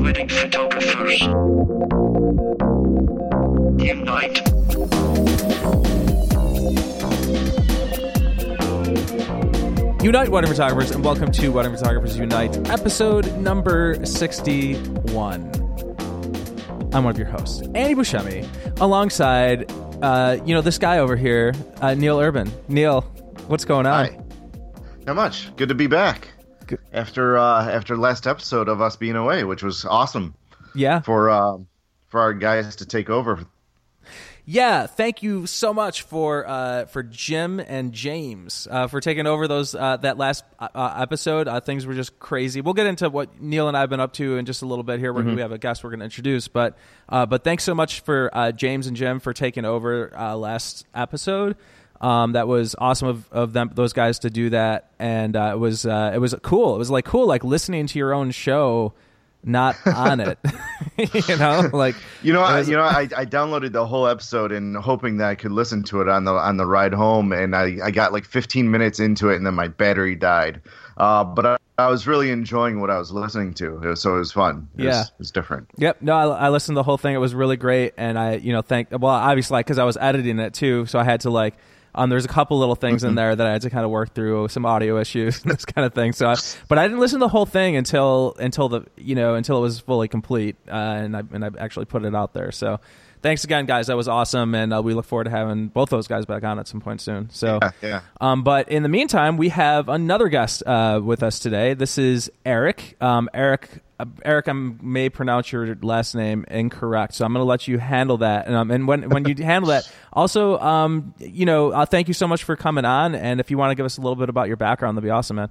Wedding photographers. Unite. Unite Wedding Photographers, and welcome to Wedding Photographers Unite, episode number 61. I'm one of your hosts, Andy Buscemi, alongside, uh, you know, this guy over here, uh, Neil Urban. Neil, what's going on? Hi. Not much. Good to be back. Good. After uh, after last episode of us being away, which was awesome Yeah. for uh, for our guys to take over. Yeah, thank you so much for uh, for Jim and James uh, for taking over those uh, that last uh, uh, episode. Uh, things were just crazy. We'll get into what Neil and I have been up to in just a little bit here. We're, We have a guest we're going to introduce, but uh, but thanks so much for uh, James and Jim for taking over uh, last episode. Um, that was awesome of, of them those guys to do that, and uh, it was uh, it was cool. It was like cool, like listening to your own show, not on it. you know, like You know, it I, was- you know, I, I downloaded the whole episode and hoping that I could listen to it on the on the ride home, and I, I got like 15 minutes into it, and then my battery died. Uh, but I, I was really enjoying what I was listening to, It was- so it was fun. It Yeah. was, it was different. Yep. No, I, I listened to the whole thing. It was really great, and I, you know, thank. Well, obviously, like because I was editing it too, so I had to like. Um, there's a couple little things in there that I had to kind of work through, some audio issues, and this kind of thing. So, I, but I didn't listen to the whole thing until until the you know until it was fully complete, uh, and I and I actually put it out there. So, thanks again, guys. That was awesome, and uh, we look forward to having both those guys back on at some point soon. So, Yeah, yeah. um, but in the meantime, we have another guest uh, with us today. This is Eric. Um, Eric, Eric, I may pronounce your last name incorrect, so I'm going to let you handle that. And, um, and when when you handle that, also, um, you know, uh, thank you so much for coming on. And if you want to give us a little bit about your background, that'd be awesome, man.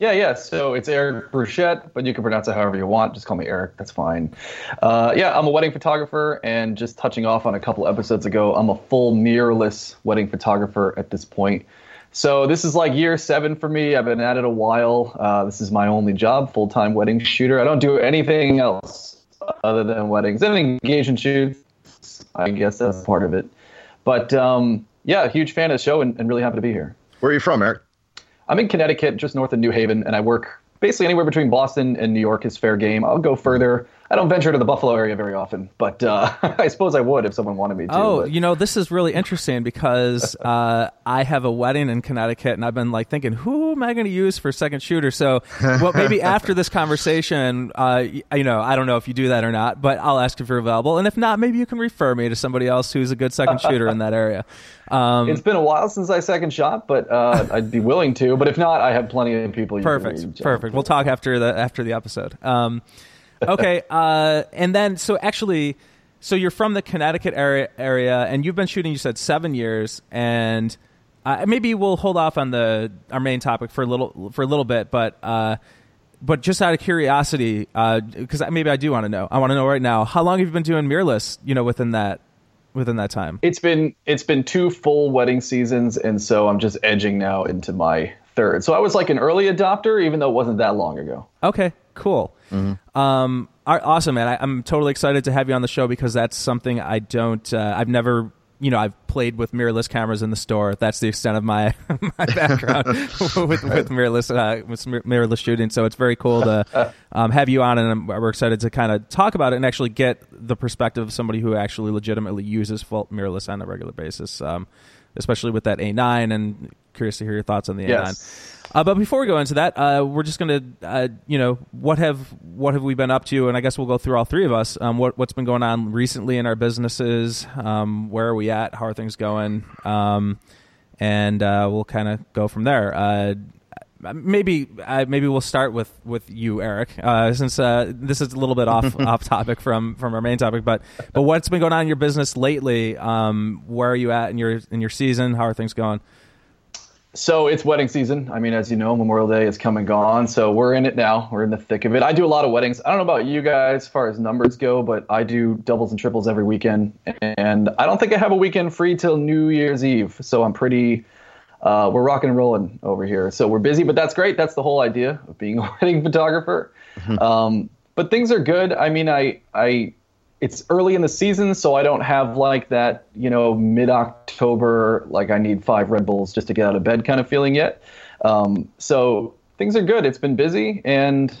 Yeah, yeah. So it's Eric Bruchette, but you can pronounce it however you want. Just call me Eric. That's fine. Uh, yeah, I'm a wedding photographer, and just touching off on a couple episodes ago, I'm a full mirrorless wedding photographer at this point. So this is like year seven for me. I've been at it a while. Uh, this is my only job, full time wedding shooter. I don't do anything else other than weddings and engagement shoots. I guess that's part of it. But um, yeah, huge fan of the show and, and really happy to be here. Where are you from, Eric? I'm in Connecticut, just north of New Haven, and I work basically anywhere between Boston and New York is fair game. I'll go further. I don't venture to the Buffalo area very often, but uh, I suppose I would if someone wanted me to. Oh, but- you know, this is really interesting because uh, I have a wedding in Connecticut, and I've been like thinking, who am I going to use for second shooter? So, well, maybe after this conversation, uh, you know, I don't know if you do that or not, but I'll ask if you're available, and if not, maybe you can refer me to somebody else who's a good second shooter in that area. Um, it's been a while since I second shot, but uh, I'd be willing to. But if not, I have plenty of people. You perfect, perfect. We'll talk after the after the episode. Um, okay, uh, and then so actually, so you're from the Connecticut area, area, and you've been shooting. You said seven years, and uh, maybe we'll hold off on the our main topic for a little for a little bit, but. Uh, but just out of curiosity, because maybe I do want to know. I want to know right now. How long have you been doing mirrorless? You know, within that within that time. It's been it's been two full wedding seasons, and so I'm just edging now into my third. So I was like an early adopter, even though it wasn't that long ago. Okay, cool. Um, awesome, man. I, I'm totally excited to have you on the show because that's something I don't. Uh, I've never, you know, I've played with mirrorless cameras in the store. That's the extent of my my background with, with mirrorless uh, with mirrorless shooting. So it's very cool to um, have you on, and I'm, we're excited to kind of talk about it and actually get the perspective of somebody who actually legitimately uses full mirrorless on a regular basis. Um, especially with that A9, and curious to hear your thoughts on the A9. Uh, but before we go into that, uh, we're just going to, uh, you know, what have what have we been up to? And I guess we'll go through all three of us. Um, what what's been going on recently in our businesses? Um, where are we at? How are things going? Um, and uh, we'll kind of go from there. Uh, maybe uh, maybe we'll start with with you, Eric, uh, since uh, this is a little bit off off topic from from our main topic. But but what's been going on in your business lately? Um, where are you at in your in your season? How are things going? So it's wedding season. I mean, as you know, Memorial Day is come and gone. So we're in it now. We're in the thick of it. I do a lot of weddings. I don't know about you guys as far as numbers go, but I do doubles and triples every weekend. And I don't think I have a weekend free till New Year's Eve. So I'm pretty, uh, we're rocking and rolling over here. So we're busy, but that's great. That's the whole idea of being a wedding photographer. Um, but things are good. I mean, I, I, it's early in the season, so I don't have like that, you know, mid October, like I need five Red Bulls just to get out of bed kind of feeling yet. Um, so things are good. It's been busy, and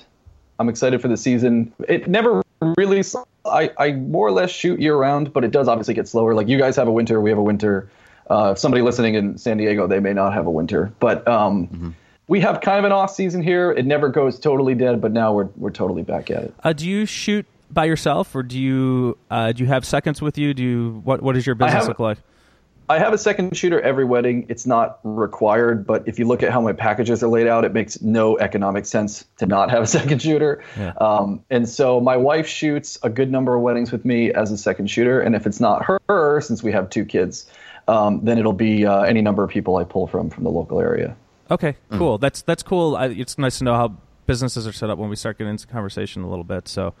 I'm excited for the season. It never really, I, I more or less shoot year round, but it does obviously get slower. Like you guys have a winter, we have a winter. Uh, if somebody listening in San Diego, they may not have a winter, but um, mm-hmm. we have kind of an off season here. It never goes totally dead, but now we're we're totally back at it. Uh, do you shoot by yourself, or do you uh, do you have seconds with you? Do you what what does your business look like? I have a second shooter every wedding. It's not required, but if you look at how my packages are laid out, it makes no economic sense to not have a second shooter. Yeah. Um, and so my wife shoots a good number of weddings with me as a second shooter, and if it's not her, since we have two kids, um, then it'll be uh, any number of people I pull from from the local area. Okay, mm. cool. Mm. That's that's cool. I, it's nice to know how businesses are set up when we start getting into conversation a little bit. So,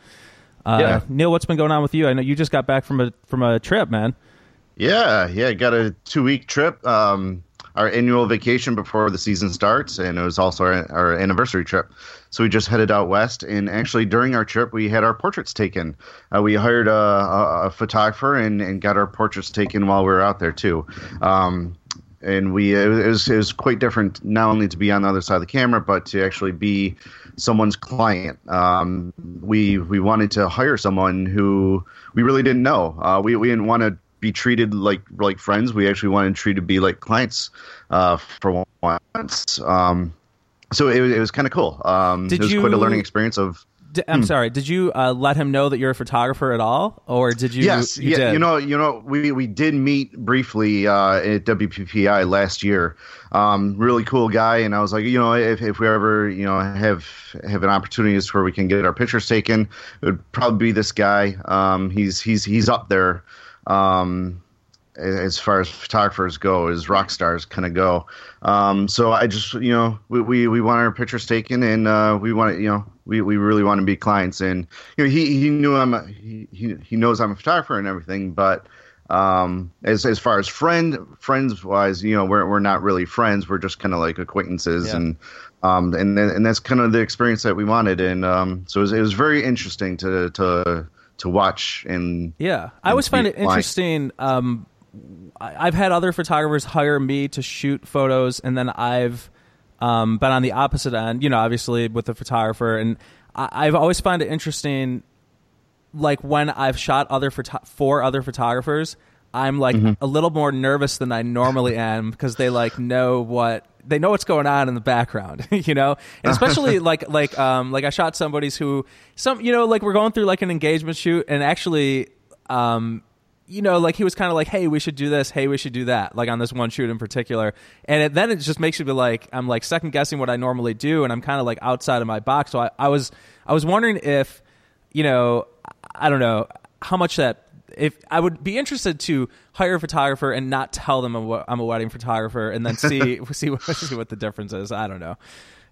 uh, yeah. Neil, what's been going on with you? I know you just got back from a from a trip, man. Yeah, yeah, got a two week trip. Um, our annual vacation before the season starts, and it was also our, our, anniversary trip. So we just headed out west, and actually during our trip, we had our portraits taken. Uh, we hired a, a, a, photographer and, and got our portraits taken while we were out there too. Um, and we it was, it was quite different not only to be on the other side of the camera, but to actually be someone's client. Um, we we wanted to hire someone who we really didn't know. Uh, we we didn't want to be treated like like friends. We actually wanted to be like clients uh, for once. Um, so it, it was kind of cool. Um, it was you, quite a learning experience of I'm hmm. sorry. Did you uh, let him know that you're a photographer at all, or did you? Yes, you yeah. Did? You know, you know, we we did meet briefly uh, at WPPI last year. Um, really cool guy, and I was like, you know, if, if we ever you know have have an opportunity where we can get our pictures taken, it would probably be this guy. Um, he's he's he's up there. Um, as far as photographers go, as rock stars kind of go. Um, so I just, you know, we, we, we want our pictures taken and, uh, we want to, you know, we, we really want to be clients and, you know, he, he knew I'm, a, he, he knows I'm a photographer and everything, but, um, as, as far as friend, friends wise, you know, we're, we're not really friends. We're just kind of like acquaintances yeah. and, um, and, and that's kind of the experience that we wanted. And, um, so it was, it was very interesting to, to, to watch and yeah, I always find it interesting. Um, I've had other photographers hire me to shoot photos, and then I've um, been on the opposite end. You know, obviously with the photographer, and I, have always found it interesting. Like when I've shot other photo- for other photographers, I'm like mm-hmm. a little more nervous than I normally am because they like know what they know what's going on in the background, you know, and especially like like um like I shot somebody's who some you know like we're going through like an engagement shoot and actually um you know, like he was kind of like, "Hey, we should do this. Hey, we should do that." Like on this one shoot in particular, and it, then it just makes you be like, I'm like second guessing what I normally do, and I'm kind of like outside of my box. So I, I was, I was wondering if, you know, I don't know how much that if I would be interested to hire a photographer and not tell them I'm a, wedding photographer, and then see see see what the difference is. I don't know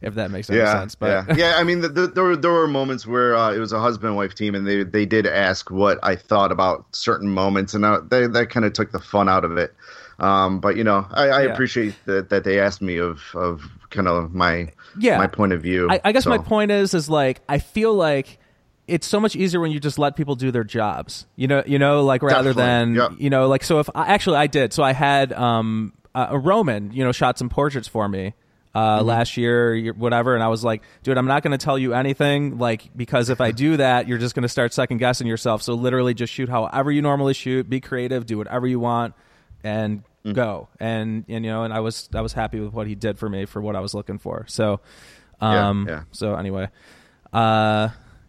if that makes any yeah, sense. But yeah, yeah. I mean, the, the, there were there were moments where uh, it was a husband and wife team, and they they did ask what I thought about certain moments, and I, they that kind of took the fun out of it. Um, but you know, I, I yeah. appreciate that, that they asked me of of kind of my yeah my point of view. I, I guess so. my point is is like I feel like it's so much easier when you just let people do their jobs. You know, you know, like rather Definitely. than yep. you know, like so. If I, actually I did, so I had um a Roman, you know, shot some portraits for me uh, mm-hmm. last year, whatever. And I was like, dude, I'm not going to tell you anything, like, because if I do that, you're just going to start second guessing yourself. So literally just shoot however you normally shoot, be creative, do whatever you want, and mm-hmm. go. And, and, you know, and I was, I was happy with what he did for me for what I was looking for. So, um, yeah, yeah. so anyway, uh,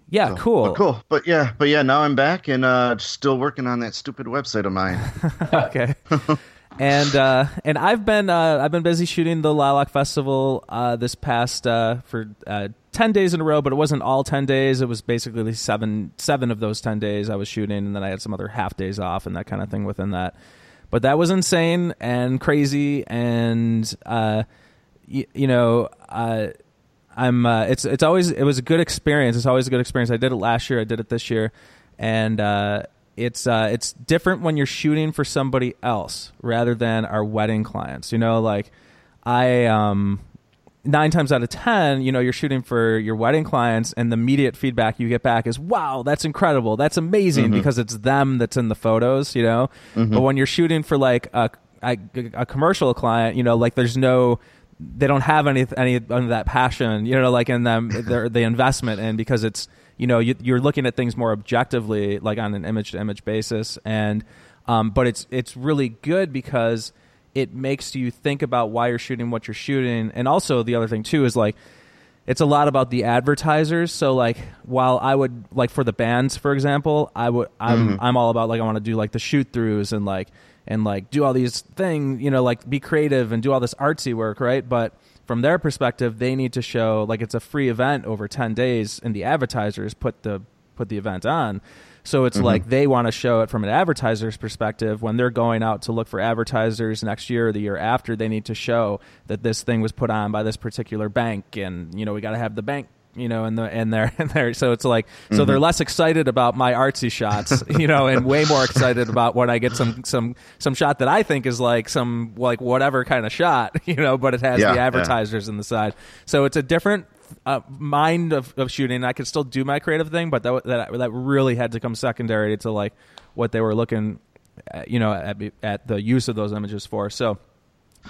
yeah, so, cool. But cool. But yeah, but yeah, now I'm back and uh still working on that stupid website of mine. okay. and uh, and I've been uh, I've been busy shooting the Lilac Festival uh, this past uh, for uh, ten days in a row, but it wasn't all ten days. It was basically seven seven of those ten days I was shooting, and then I had some other half days off and that kind of thing within that. But that was insane and crazy, and uh, y- you know. I'm. it's. It's always. It was a good experience. It's always a good experience. I did it last year. I did it this year, and it's uh, it's different when you're shooting for somebody else rather than our wedding clients. You know, like I um, nine times out of ten, you know, you're shooting for your wedding clients, and the immediate feedback you get back is, "Wow, that's incredible, that's amazing," because it's them that's in the photos, you know. But when you're shooting for like a, a a commercial client, you know, like there's no they don't have any any of that passion, you know, like in them their the investment in because it's you know you, you're looking at things more objectively, like on an image to image basis, and um, but it's it's really good because it makes you think about why you're shooting what you're shooting, and also the other thing too is like it's a lot about the advertisers. So like while I would like for the bands, for example, I would I'm I'm all about like I want to do like the shoot throughs and like and like do all these things, you know, like be creative and do all this artsy work, right? But from their perspective, they need to show like it's a free event over 10 days and the advertisers put the put the event on. So it's mm-hmm. like they want to show it from an advertiser's perspective when they're going out to look for advertisers next year or the year after they need to show that this thing was put on by this particular bank and you know we got to have the bank you know and the and there and there so it's like so they're less excited about my artsy shots you know and way more excited about when I get some some some shot that I think is like some like whatever kind of shot you know but it has Yeah, the yeah. advertisers in the side so it's a different uh, mind of, of shooting. I could still do my creative thing, but that that that really had to come secondary to like what they were looking, at, you know, at, at the use of those images for. So,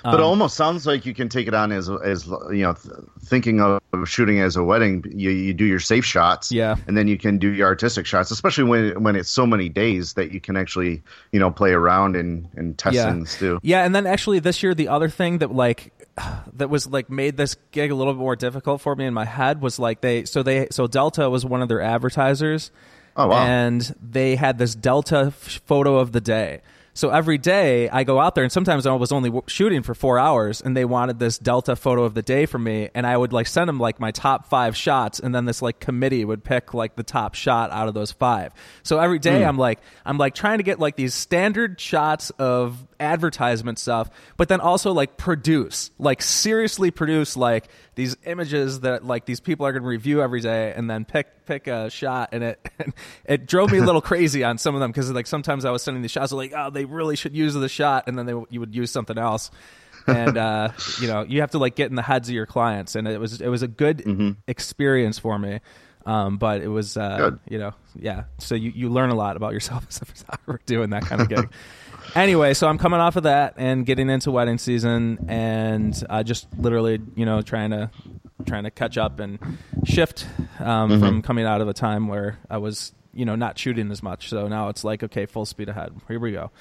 But Um, it almost sounds like you can take it on as as you know, th- thinking of shooting as a wedding. You you do your safe shots, Yeah. and then you can do your artistic shots, especially when when it's so many days that you can actually you know play around and and test yeah, things too. yeah, and then actually this year the other thing that like that was like made this gig a little bit more difficult for me in my head was like they so they so Delta was one of their advertisers. Oh, wow. And they had this Delta f- photo of the day. So every day I go out there, and sometimes I was only w- shooting for four hours, and they wanted this Delta photo of the day from me, and I would like send them like my top five shots, and then this like committee would pick like the top shot out of those five. So every day hmm. I'm like I'm like trying to get like these standard shots of advertisement stuff, but then also like produce, like seriously produce like these images that like these people are going to review every day, and then pick pick a shot, and it it drove me a little crazy on some of them because like sometimes I was sending these shots like oh they really should use the shot, and then they you would use something else. and uh, you know you have to like get in the heads of your clients, and it was it was a good experience for me. Um, but it was uh, you know yeah. So you you learn a lot about yourself as a photographer doing that kind of gig. anyway, so I'm coming off of that and getting into wedding season, and uh, just literally you know trying to trying to catch up and shift um, from coming out of a time where I was you know not shooting as much. So now it's like okay, full speed ahead. Here we go.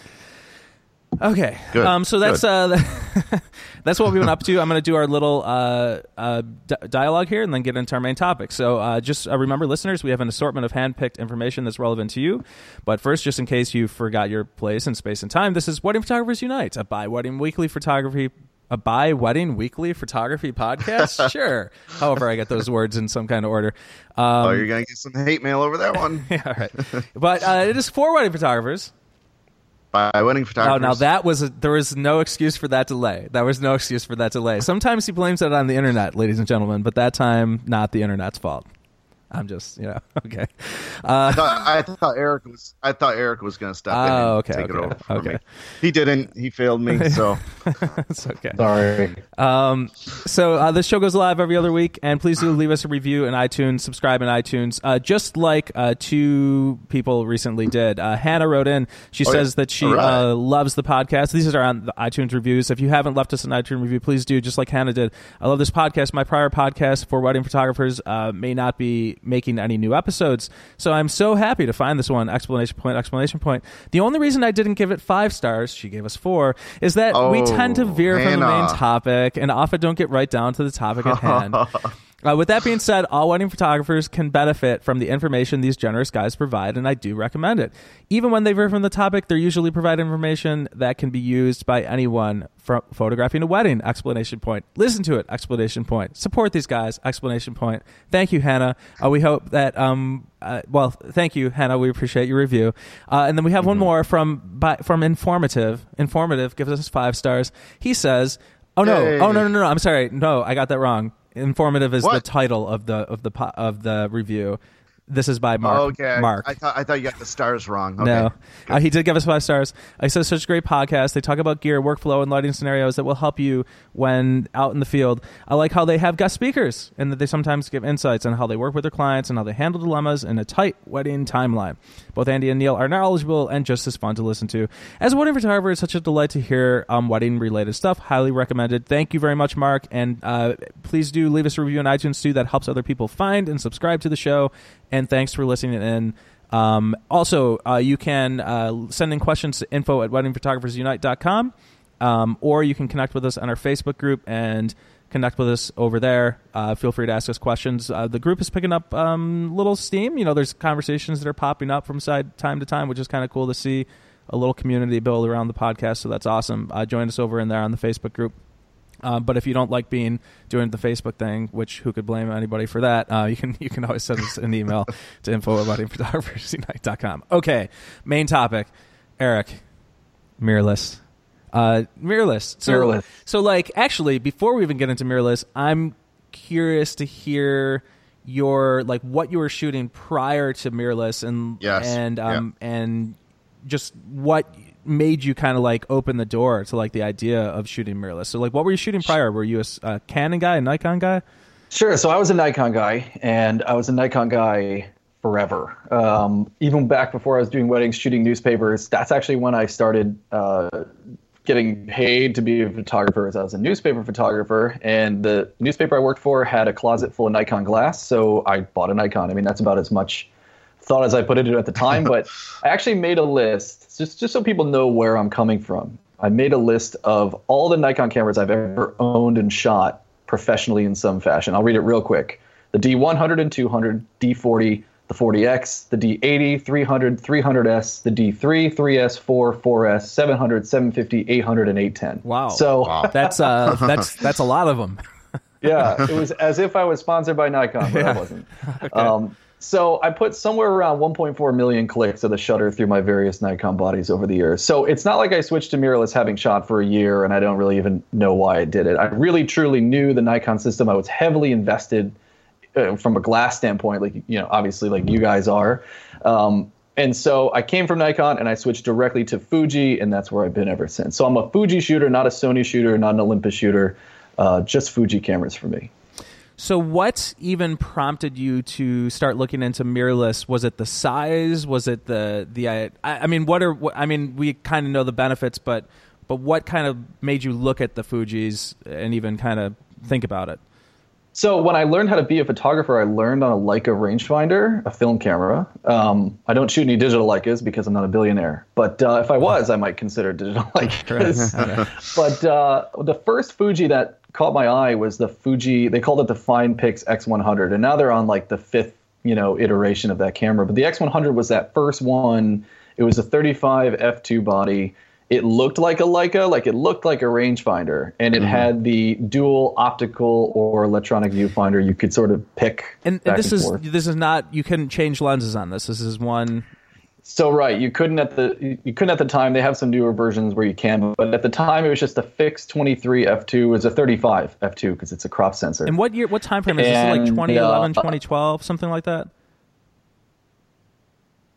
Okay. Good. Um, so that's uh, that's what we've been up to. I'm going to do our little uh, uh, d- dialogue here and then get into our main topic. So uh, just uh, remember, listeners, we have an assortment of hand-picked information that's relevant to you. But first, just in case you forgot your place in space and time, this is Wedding Photographers Unite, a by wedding weekly photography. A by wedding weekly photography podcast? sure. However, I get those words in some kind of order. Um, oh, you're gonna get some hate mail over that one yeah, all right. But uh, it is for wedding photographers. by wedding photographers. Oh, now that was a, there was no excuse for that delay. There was no excuse for that delay. Sometimes he blames it on the internet, ladies and gentlemen, but that time not the internet's fault. I'm just, you know, okay. Uh, I thought, I thought Eric was. I thought Eric was going to step in Oh, and okay, take it over. For okay. Me. He didn't. He failed me. So it's okay. Sorry. Um, so uh, this show goes live every other week, and please do leave us a review in iTunes, subscribe in iTunes, uh, just like uh, two people recently did. Uh, Hannah wrote in; she Oh, says yeah. that she All right. uh, loves the podcast. These are on the iTunes reviews. If you haven't left us an iTunes review, please do, just like Hannah did. I love this podcast. My prior podcast for wedding photographers uh, may not be making any new episodes, so I'm so happy to find this one! Explanation point! Explanation point! The only reason I didn't give it five stars, she gave us four, is that we Oh, tend to oh, veer from the main topic and often don't get right down to the topic at hand. Uh, with that being said, all wedding photographers can benefit from the information these generous guys provide, and I do recommend it. Even when they veer from the topic, they're usually providing information that can be used by anyone from photographing a wedding. Explanation point. Listen to it. Explanation point. Support these guys. Explanation point. Thank you, Hannah. Uh, we hope that. Um, uh, well, thank you, Hannah. We appreciate your review. Uh, and then we have one more from by, from informative. Informative gives us five stars. He says, "Oh no! Yay. Oh no! No! No! I'm sorry. No, I got that wrong." Informative is the title of the of the of the review. This is by Mark. Oh, okay. Mark. I thought I thought you got the stars wrong. Okay. No, uh, he did give us five stars. I said such a great podcast. They talk about gear, workflow, and lighting scenarios that will help you when out in the field. I like how they have guest speakers and that they sometimes give insights on how they work with their clients and how they handle dilemmas in a tight wedding timeline. Both Andy and Neil are knowledgeable and just as fun to listen to. As a wedding photographer, it's such a delight to hear um, wedding related stuff. Highly recommended. Thank you very much, Mark. And uh, please do leave us a review on iTunes too. That helps other people find and subscribe to the show. And thanks for listening in. Um, also, uh, you can uh, send in questions to info at weddingphotographersunite.com, um, or you can connect with us on our Facebook group and connect with us over there. Uh, feel free to ask us questions. Uh, the group is picking up um, little steam. You know, there's conversations that are popping up from side time to time, which is kind of cool to see a little community build around the podcast. So that's awesome. Uh, join us over in there on the Facebook group. Uh, but if you don't like being doing the Facebook thing, which who could blame anybody for that, uh, you can you can always send us an email to info at weddingphotographersunite.com. Okay, main topic, Eric, mirrorless. Uh, mirrorless. So, Mirrorless. So, like, actually, before we even get into mirrorless, I'm curious to hear your like what you were shooting prior to mirrorless and Yes. and um and just what made you kind of like open the door to like the idea of shooting mirrorless. So, like, what were you shooting prior? Were you a Canon guy, a Nikon guy? Sure. So I was a Nikon guy, and I was a Nikon guy forever. Um, even back before I was doing weddings, shooting newspapers. That's actually when I started uh, getting paid to be a photographer. As I was a newspaper photographer, and the newspaper I worked for had a closet full of Nikon glass, so I bought a Nikon. I mean, that's about as much thought as I put into it at the time. but I actually made a list just just so people know where I'm coming from. I made a list of all the Nikon cameras I've ever owned and shot professionally in some fashion. I'll read it real quick. The D100 and 200, D40, the 40X, the D80, 300, 300S, the D3, 3S, 4, 4S, 700, 750, 800, and 810. Wow. So That's uh, that's that's a lot of them. yeah, it was as if I was sponsored by Nikon, but I wasn't. Um, so I put somewhere around 1.4 million clicks of the shutter through my various Nikon bodies over the years. So it's not like I switched to mirrorless having shot for a year and I don't really even know why I did it. I really truly knew the Nikon system. I was heavily invested uh, from a glass standpoint, like you know, obviously like you guys are. Um, and so I came from Nikon and I switched directly to Fuji, and that's where I've been ever since. So I'm a Fuji shooter, not a Sony shooter, not an Olympus shooter, uh, just Fuji cameras for me. So, what even prompted you to start looking into mirrorless? Was it the size? Was it the the? I, I mean, what are? I mean, we kind of know the benefits, but but what kind of made you look at the Fuji's and even kind of think about it? So when I learned how to be a photographer, I learned on a Leica rangefinder, a film camera. Um, I don't shoot any digital Leicas because I'm not a billionaire. But uh, if I was, I might consider digital Leicas. but uh, the first Fuji that caught my eye was the Fuji. They called it the FinePix X100, and now they're on like the fifth, you know, iteration of that camera. But the X100 was that first one. It was a 35 f2 body. It looked like a Leica, like it looked like a rangefinder, and it had the dual optical or electronic viewfinder. You could sort of pick. And, and this and is forth. this is not you couldn't change lenses on this. This is one. So right, you couldn't at the you- couldn't at the time. They have some newer versions where you can, but at the time it was just a fixed 23 f2. It was a 35 f2 because it's a crop sensor. And what year? What time frame is this? Like 2011, uh, 2012, something like that?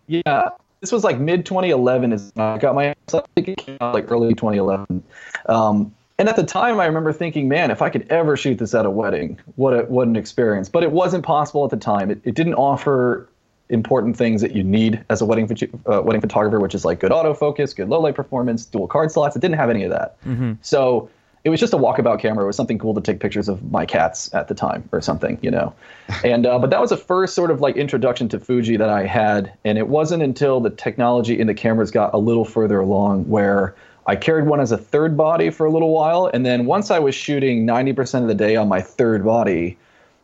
Yeah, this was like mid 2011 is I got my. I think it came out like early 2011. Um, and at the time, I remember thinking, man, if I could ever shoot this at a wedding, what a, what an experience. But it wasn't possible at the time. It, it didn't offer important things that you need as a wedding uh, wedding photographer, which is like good autofocus, good low light performance, dual card slots. It didn't have any of that. So it was just a walkabout camera. It was something cool to take pictures of my cats at the time or something, you know. And uh, but that was the first sort of like introduction to Fuji that I had, and it wasn't until the technology in the cameras got a little further along where I carried one as a third body for a little while, and then once I was shooting 90% of the day on my third body,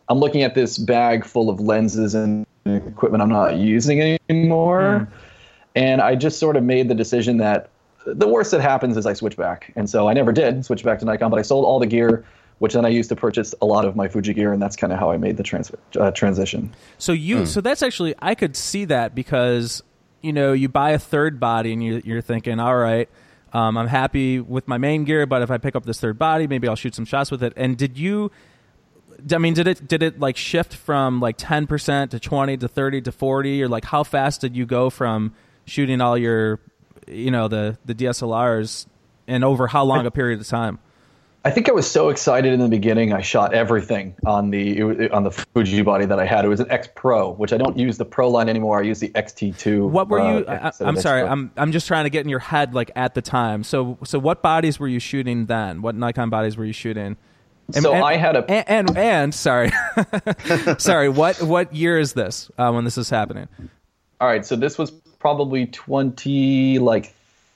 I'm looking at this bag full of lenses and equipment I'm not using anymore. And I just sort of made the decision that the worst that happens is I switch back. And so I never did switch back to Nikon, but I sold all the gear, which then I used to purchase a lot of my Fuji gear, and that's kind of how I made the trans- uh, transition. So you, so that's actually I could see that because you know you buy a third body and you, you're thinking, all right, um, I'm happy with my main gear, but if I pick up this third body, maybe I'll shoot some shots with it. And did you I mean, did it did it like shift from like ten percent to twenty to thirty to forty, or like how fast did you go from shooting all your, you know, the the DSLRs, and over how long a period of time? I think I was so excited in the beginning. I shot everything on the on the Fuji body that I had. It was an X Pro, which I don't use the Pro line anymore. I use the XT2. What were you? uh, I, am sorry. I'm I'm just trying to get in your head like at the time. So so what bodies were you shooting then? What Nikon bodies were you shooting? And, so and, I had a and and, and sorry, sorry. What what year is this uh, when this is happening? All right. So this was probably 20 like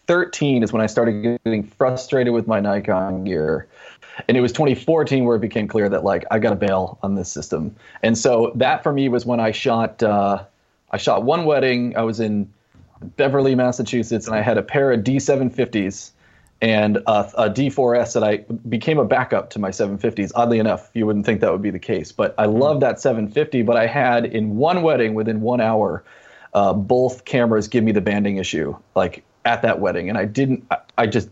13 is when I started getting frustrated with my Nikon gear. And it was 2014 where it became clear that like I got to bail on this system. And so that for me was when I shot uh, I shot one wedding. I was in Beverly, Massachusetts, and I had a pair of D750s and a, a D4S that I became a backup to my 750s. Oddly enough, you wouldn't think that would be the case, but I love that 750. But I had in one wedding within one hour, uh, both cameras give me the banding issue. Like at that wedding, and I didn't. I, I just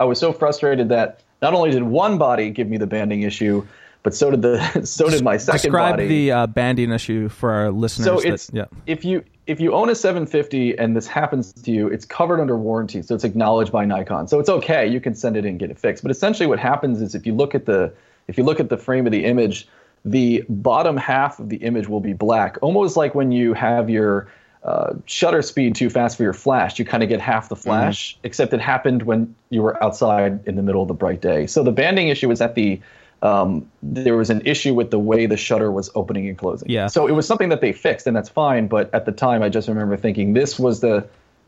I was so frustrated that not only did one body give me the banding issue, but so did the so did my second Describe body. the uh, banding issue for our listeners. So that- it's yeah. if you if you own a 750 and this happens to you, it's covered under warranty, so it's acknowledged by Nikon. So it's okay. You can send it in and get it fixed. But essentially, what happens is if you look at the if you look at the frame of the image, the bottom half of the image will be black, almost like when you have your uh, shutter speed too fast for your flash. You kind of get half the flash, except it happened when you were outside in the middle of the bright day. So the banding issue is at the um, there was an issue with the way the shutter was opening and closing. Yeah. So it was something that they fixed, and that's fine. But at the time, I just remember thinking this was the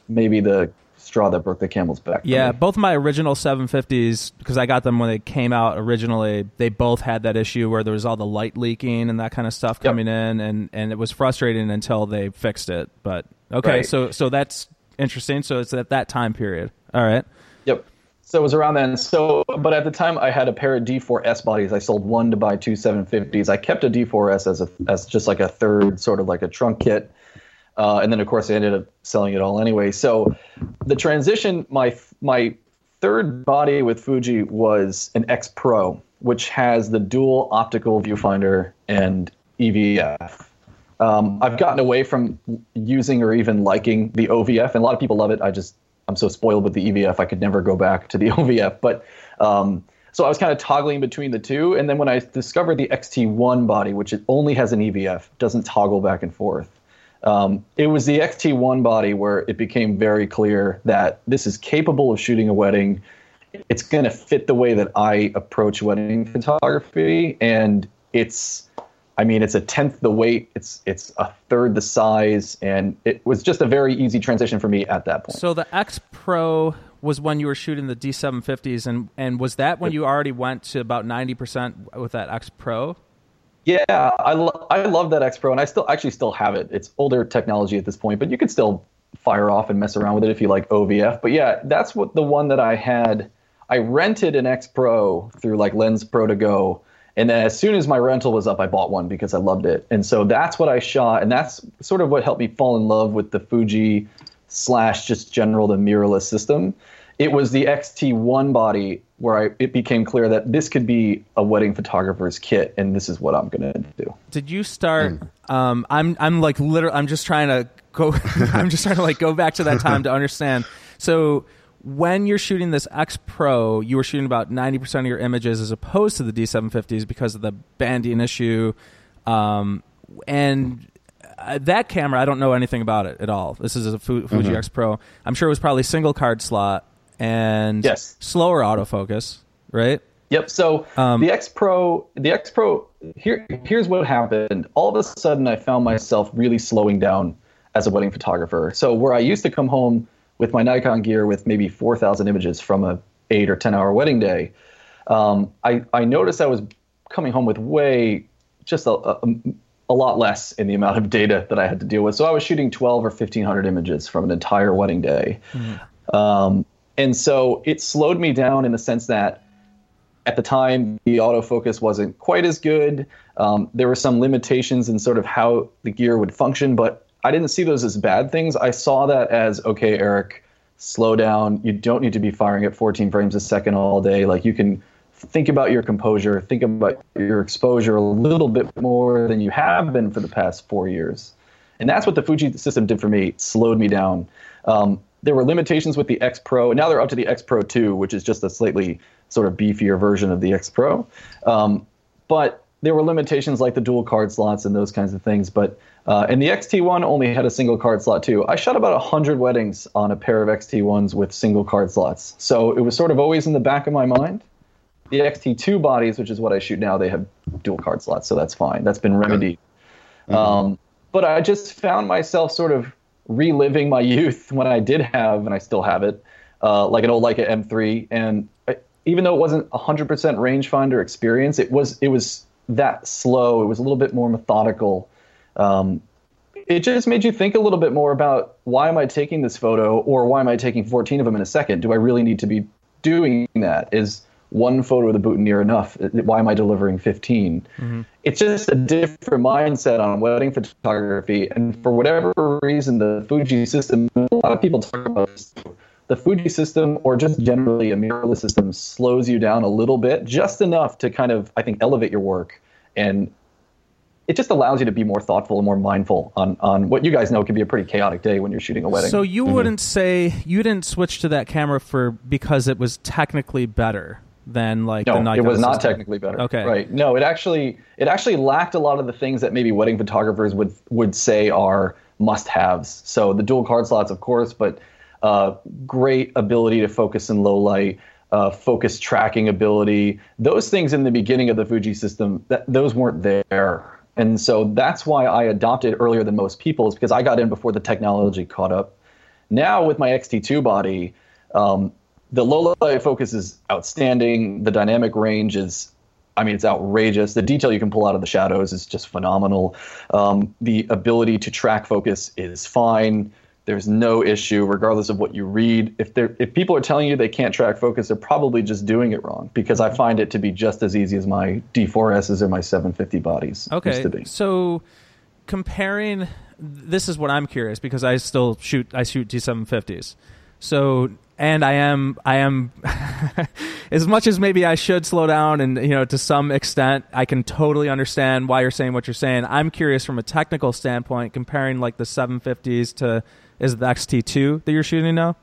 maybe the straw that broke the camel's back. Yeah, both my original 750s because I got them when they came out originally. They both had that issue where there was all the light leaking and that kind of stuff Yep. coming in, and and it was frustrating until they fixed it. But okay, Right. so so that's interesting. So it's at that time period. All right. Yep. So it was around then. So, but at the time, I had a pair of D4S bodies. I sold one to buy two 750s. I kept a D4S as a as just like a third, sort of like a trunk kit. Uh, and then, of course, I ended up selling it all anyway. So, the transition, my my third body with Fuji was an X Pro, which has the dual optical viewfinder and EVF. Um, I've gotten away from using or even liking the OVF, and a lot of people love it. I just I'm so spoiled with the EVF, I could never go back to the OVF. But um, so I was kind of toggling between the two, and then when I discovered the XT1 body, which only has an EVF, doesn't toggle back and forth. Um, it was the XT1 body where it became very clear that this is capable of shooting a wedding. It's going to fit the way that I approach wedding photography, and it's, I mean, it's a tenth the weight. It's it's a third the size, and it was just a very easy transition for me at that point. So the X Pro was when you were shooting the D750s, and and was that when you already went to about 90% with that X Pro? Yeah, I, lo- I love that X Pro, and I still actually still have it. It's older technology at this point, but you could still fire off and mess around with it if you like OVF. But yeah, that's what the one that I had. I rented an X Pro through like Lens Pro to Go, and then as soon as my rental was up, I bought one because I loved it. And so that's what I shot, and that's sort of what helped me fall in love with the Fuji slash just general the mirrorless system. It was the XT1 body where I, it became clear that this could be a wedding photographer's kit, and this is what I'm going to do. Did you start? Um, I'm I'm like literally. I'm just trying to go. I'm just trying to like go back to that time to understand. So when you're shooting this X Pro, you were shooting about 90% of your images as opposed to the D750s because of the banding issue. Um, and uh, that camera, I don't know anything about it at all. This is a Fu- Fuji X Pro. I'm sure it was probably single card slot and Yes. slower autofocus, right? Yep. So Um, the X Pro, the X Pro. Here, here's what happened. All of a sudden, I found myself really slowing down as a wedding photographer. So where I used to come home with my Nikon gear with maybe 4,000 images from a eight or 10 hour wedding day, um, I I noticed I was coming home with way just a, a, a lot less in the amount of data that I had to deal with. So I was shooting 12 or 1,500 images from an entire wedding day. Um, and so it slowed me down in the sense that at the time the autofocus wasn't quite as good. Um, there were some limitations in sort of how the gear would function, but I didn't see those as bad things. I saw that as okay, Eric, slow down. You don't need to be firing at 14 frames a second all day. Like you can think about your composure, think about your exposure a little bit more than you have been for the past four years. And that's what the Fuji system did for me. Slowed me down. Um, there were limitations with the X Pro, and now they're up to the X Pro 2, which is just a slightly sort of beefier version of the X Pro. Um, but there were limitations like the dual card slots and those kinds of things. But uh, and the XT1 only had a single card slot too. I shot about 100 weddings on a pair of XT1s with single card slots. So it was sort of always in the back of my mind. The XT2 bodies, which is what I shoot now, they have dual card slots, so that's fine. That's been remedied. Mm-hmm. Um, but I just found myself sort of reliving my youth when I did have, and I still have it, uh, like an old Leica M3. And I, even though it wasn't 100% rangefinder experience, it was it was that slow. It was a little bit more methodical. Um, it just made you think a little bit more about why am I taking this photo or why am I taking 14 of them in a second? Do I really need to be doing that? Is one photo of the boutonniere enough? Why am I delivering 15? Mm-hmm. It's just a different mindset on wedding photography. And for whatever reason, the Fuji system, a lot of people talk about this. The Fuji system, or just generally a mirrorless system, slows you down a little bit, just enough to kind of, I think, elevate your work and it just allows you to be more thoughtful and more mindful on, on what you guys know can be a pretty chaotic day when you're shooting a wedding. So you mm-hmm. wouldn't say you didn't switch to that camera for because it was technically better than like no, the Nikon it was system. not technically better. Okay, right? No, it actually it actually lacked a lot of the things that maybe wedding photographers would would say are must-haves. So the dual card slots, of course, but uh, great ability to focus in low light uh, focus tracking ability. Those things in the beginning of the Fuji system, that, those weren't there. And so that's why I adopted earlier than most people, is because I got in before the technology caught up. Now with my XT2 body, um, the low light focus is outstanding. The dynamic range is, I mean, it's outrageous. The detail you can pull out of the shadows is just phenomenal. Um, the ability to track focus is fine. There's no issue, regardless of what you read. If they're, if people are telling you they can't track focus, they're probably just doing it wrong. Because I find it to be just as easy as my D4Ss or my 750 bodies okay. used to be. So comparing, this is what I'm curious because I still shoot. I shoot D750s. So and I am I am as much as maybe I should slow down and you know to some extent I can totally understand why you're saying what you're saying. I'm curious from a technical standpoint comparing like the 750s to is the XT2 that you're shooting now?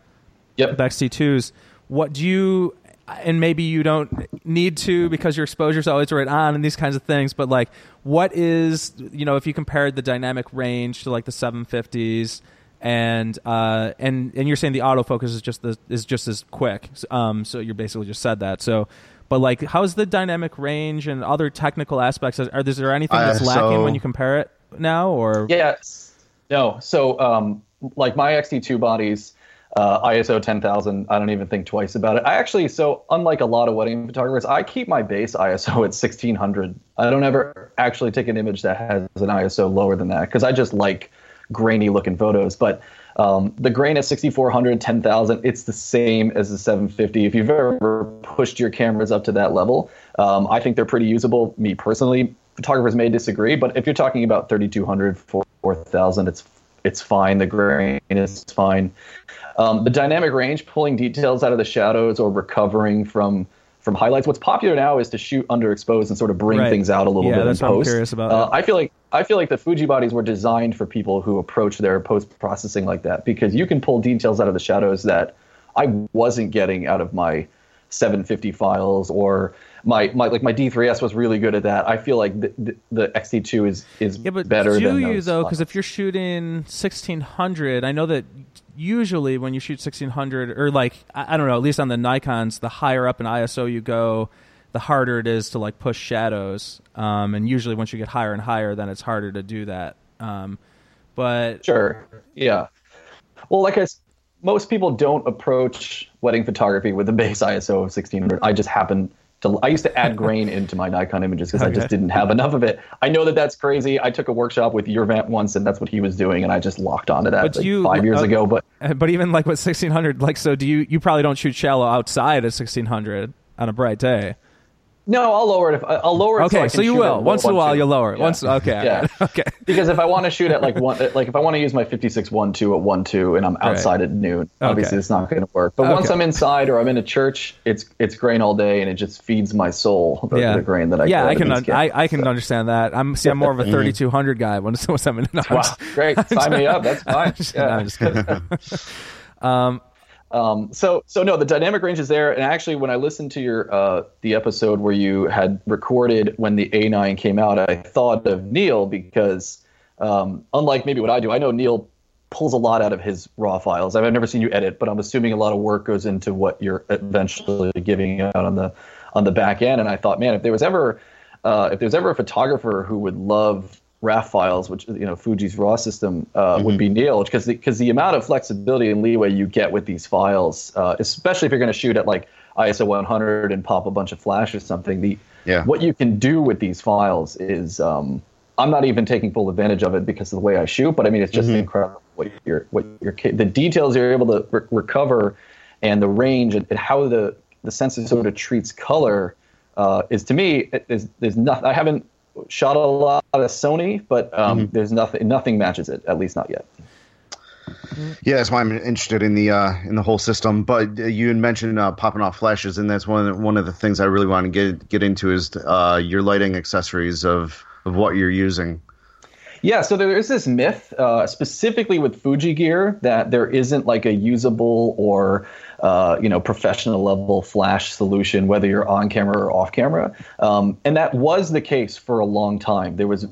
Yep. The XT2s. What do you and maybe you don't need to because your exposure is always right on and these kinds of things, but like what is, you know, if you compared the dynamic range to like the 750s and uh, and and you're saying the autofocus is just the is just as quick. Um, so you basically just said that. So but like how's the dynamic range and other technical aspects are, is there anything that's uh, so, lacking when you compare it now or yes no so um, like my XT2 bodies, uh, ISO 10,000, I don't even think twice about it. I actually, so unlike a lot of wedding photographers, I keep my base ISO at 1600. I don't ever actually take an image that has an ISO lower than that because I just like grainy looking photos. But um, the grain at 6400, 10,000, it's the same as the 750. If you've ever pushed your cameras up to that level, um, I think they're pretty usable. Me personally, photographers may disagree, but if you're talking about 3200, 4000, it's it's fine. The grain is fine. Um, the dynamic range, pulling details out of the shadows or recovering from from highlights. What's popular now is to shoot underexposed and sort of bring right. things out a little yeah, bit that's in post. What I'm curious about. Uh, I feel like I feel like the Fuji bodies were designed for people who approach their post processing like that because you can pull details out of the shadows that I wasn't getting out of my 750 files or my, my like my D3S was really good at that. I feel like the, the, the XT2 is is yeah, but better. Do than you though? Because if you're shooting 1600, I know that usually when you shoot 1600 or like I, I don't know, at least on the Nikon's, the higher up in ISO you go, the harder it is to like push shadows. Um, and usually once you get higher and higher, then it's harder to do that. Um, but sure, yeah. Well, like I most people don't approach wedding photography with a base ISO of 1600. I just happen to. I used to add grain into my Nikon images because okay. I just didn't have enough of it. I know that that's crazy. I took a workshop with Yervant once, and that's what he was doing, and I just locked onto that like you, five years uh, ago. But but even like with 1600, like so, do you? You probably don't shoot shallow outside at 1600 on a bright day. No, I'll lower it. If, I'll lower it. Okay, so, I so you will. at Once in a while, 1.2. you'll lower it. Yeah. Once, okay, Yeah. got it. okay. because if I want to shoot at like one, like if I want to use my 56 one two at one two, and I'm outside at noon, obviously Okay. it's not going to work. But once I'm inside or I'm in a church, it's it's grain all day, and it just feeds my soul the, yeah, the grain that I yeah, I can un- these I. I can understand that. I'm see, I'm more of a mm-hmm. 3200 guy when once I'm in. No, I'm Wow, great! Sign me up. That's fine. I'm just, no, Yeah. Um, Um, so so no, the dynamic range is there. And actually, when I listened to your uh, the episode where you had recorded when the A9 came out, I thought of Neil because um, unlike maybe what I do, I know Neil pulls a lot out of his raw files. I've never seen you edit, but I'm assuming a lot of work goes into what you're eventually giving out on the on the back end. And I thought, man, if there was ever uh, if there's ever a photographer who would love RAW files, which you know Fuji's RAW system uh, would be nailed because because the, amount of flexibility and leeway you get with these files, uh, especially if you're going to shoot at like ISO 100 and pop a bunch of flash or something, the Yeah. what you can do with these files is um, I'm not even taking full advantage of it because of the way I shoot, but I mean it's just incredible what you're what you're the details you're able to re- recover and the range and, and how the the sensor sort of treats color uh, is to me there's there's nothing I haven't shot a lot of Sony, but um, there's nothing nothing matches it at least not yet. Yeah, that's why I'm interested in the uh, in the whole system. But uh, you had mentioned uh, popping off flashes, and that's one of the, one of the things I really want to get get into is uh, your lighting accessories of of what you're using. Yeah, so there is this myth, uh, specifically with Fuji gear, that there isn't like a usable or uh, you know professional level flash solution, whether you're on camera or off camera. Um, and that was the case for a long time. There was